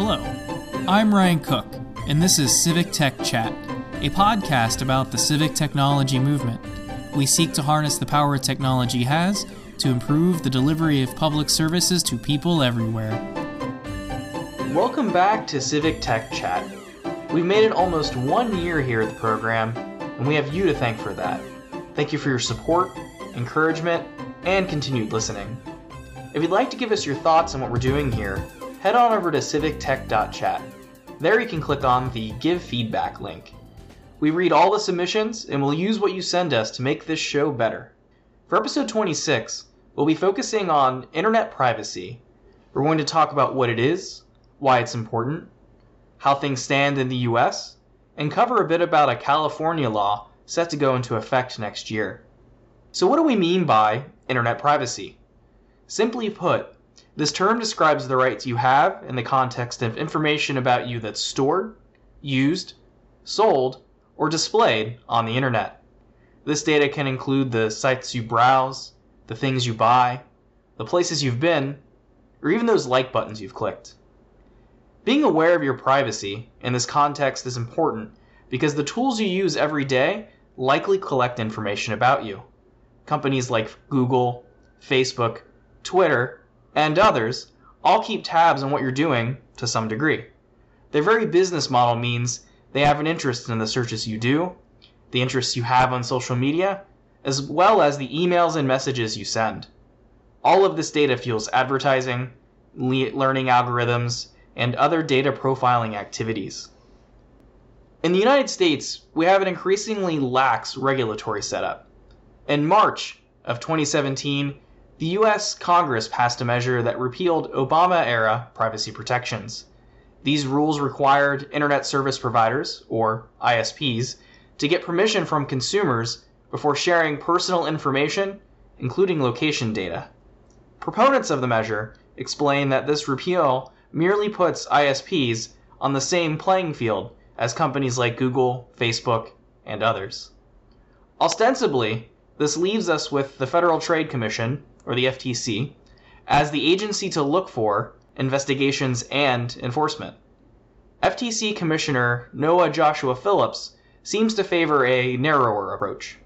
Hello, I'm Ryan Cook, and this is Civic Tech Chat, a podcast about the civic technology movement. We seek to harness the power technology has to improve the delivery of public services to people everywhere. Welcome back to Civic Tech Chat. We've made it almost one year here at the program, and we have you to thank for that. Thank you for your support, encouragement, and continued listening. If you'd like to give us your thoughts on what we're doing here, head on over to civictech.chat. There you can click on the Give Feedback link. We read all the submissions and we'll use what you send us to make this show better. For episode 26, we'll be focusing on internet privacy. We're going to talk about what it is, why it's important, how things stand in the US, and cover a bit about a California law set to go into effect next year. So, what do we mean by internet privacy? Simply put, this term describes the rights you have in the context of information about you that's stored, used, sold, or displayed on the internet. This data can include the sites you browse, the things you buy, the places you've been, or even those like buttons you've clicked. Being aware of your privacy in this context is important because the tools you use every day likely collect information about you. Companies like Google, Facebook, Twitter, and others all keep tabs on what you're doing to some degree. Their very business model means they have an interest in the searches you do, the interests you have on social media, as well as the emails and messages you send. All of this data fuels advertising, learning algorithms, and other data profiling activities. In the United States, we have an increasingly lax regulatory setup. In March of 2017, the US Congress passed a measure that repealed Obama era privacy protections. These rules required Internet Service Providers, or ISPs, to get permission from consumers before sharing personal information, including location data. Proponents of the measure explain that this repeal merely puts ISPs on the same playing field as companies like Google, Facebook, and others. Ostensibly, this leaves us with the Federal Trade Commission, or the FTC, as the agency to look for investigations and enforcement. FTC Commissioner Noah Joshua Phillips seems to favor a narrower approach.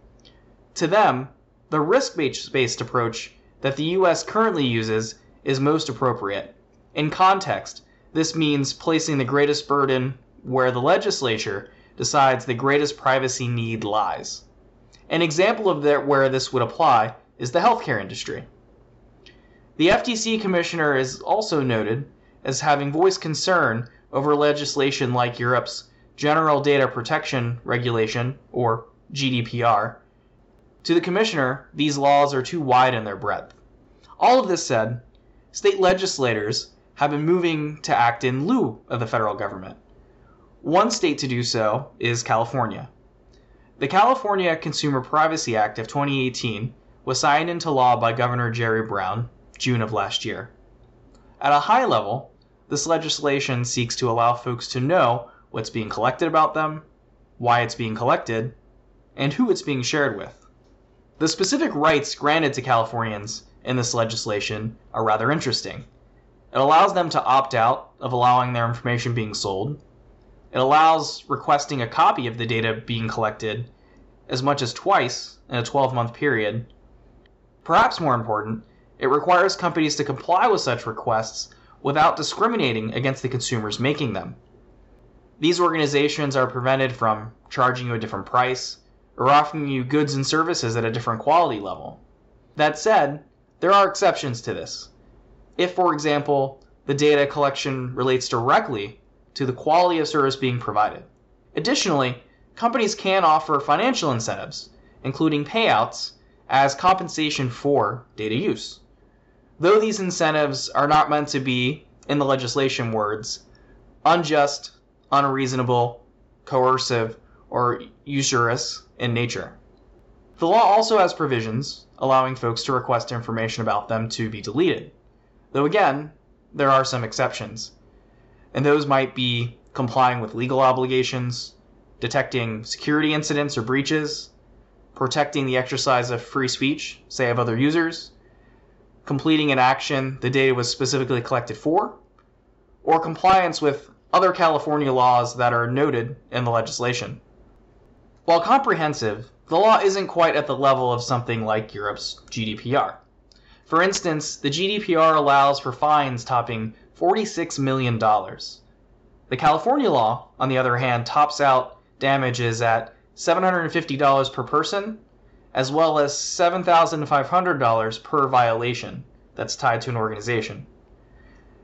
To them, the risk based approach that the US currently uses is most appropriate. In context, this means placing the greatest burden where the legislature decides the greatest privacy need lies. An example of that where this would apply is the healthcare industry. The FTC commissioner is also noted as having voiced concern over legislation like Europe's General Data Protection Regulation, or GDPR. To the commissioner, these laws are too wide in their breadth. All of this said, state legislators have been moving to act in lieu of the federal government. One state to do so is California. The California Consumer Privacy Act of 2018 was signed into law by Governor Jerry Brown June of last year. At a high level, this legislation seeks to allow folks to know what's being collected about them, why it's being collected, and who it's being shared with. The specific rights granted to Californians in this legislation are rather interesting. It allows them to opt out of allowing their information being sold. It allows requesting a copy of the data being collected as much as twice in a 12 month period. Perhaps more important, it requires companies to comply with such requests without discriminating against the consumers making them. These organizations are prevented from charging you a different price or offering you goods and services at a different quality level. That said, there are exceptions to this. If, for example, the data collection relates directly to the quality of service being provided. Additionally, companies can offer financial incentives, including payouts, as compensation for data use. Though these incentives are not meant to be, in the legislation words, unjust, unreasonable, coercive, or usurious in nature. The law also has provisions allowing folks to request information about them to be deleted, though again, there are some exceptions. And those might be complying with legal obligations, detecting security incidents or breaches, protecting the exercise of free speech, say of other users, completing an action the data was specifically collected for, or compliance with other California laws that are noted in the legislation. While comprehensive, the law isn't quite at the level of something like Europe's GDPR. For instance, the GDPR allows for fines topping $46 million. The California law, on the other hand, tops out damages at $750 per person, as well as $7,500 per violation that's tied to an organization.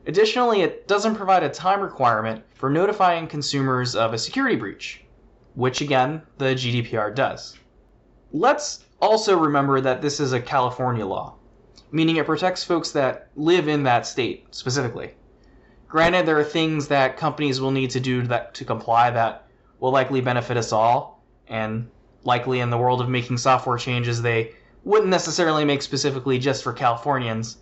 Additionally, it doesn't provide a time requirement for notifying consumers of a security breach, which again, the GDPR does. Let's also remember that this is a California law, meaning it protects folks that live in that state specifically. Granted, there are things that companies will need to do that, to comply that will likely benefit us all, and likely in the world of making software changes, they wouldn't necessarily make specifically just for Californians,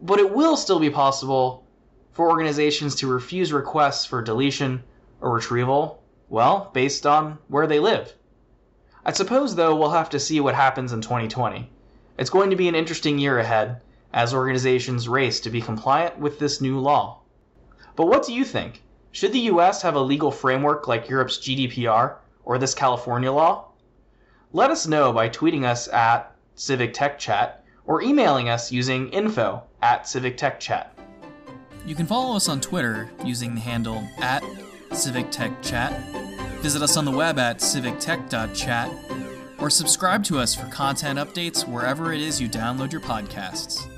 but it will still be possible for organizations to refuse requests for deletion or retrieval, well, based on where they live. I suppose, though, we'll have to see what happens in 2020. It's going to be an interesting year ahead as organizations race to be compliant with this new law. But what do you think? Should the US have a legal framework like Europe's GDPR or this California law? Let us know by tweeting us at Civic Tech Chat or emailing us using info at Civic Tech Chat. You can follow us on Twitter using the handle at Civic Tech Chat. Visit us on the web at civictech.chat or subscribe to us for content updates wherever it is you download your podcasts.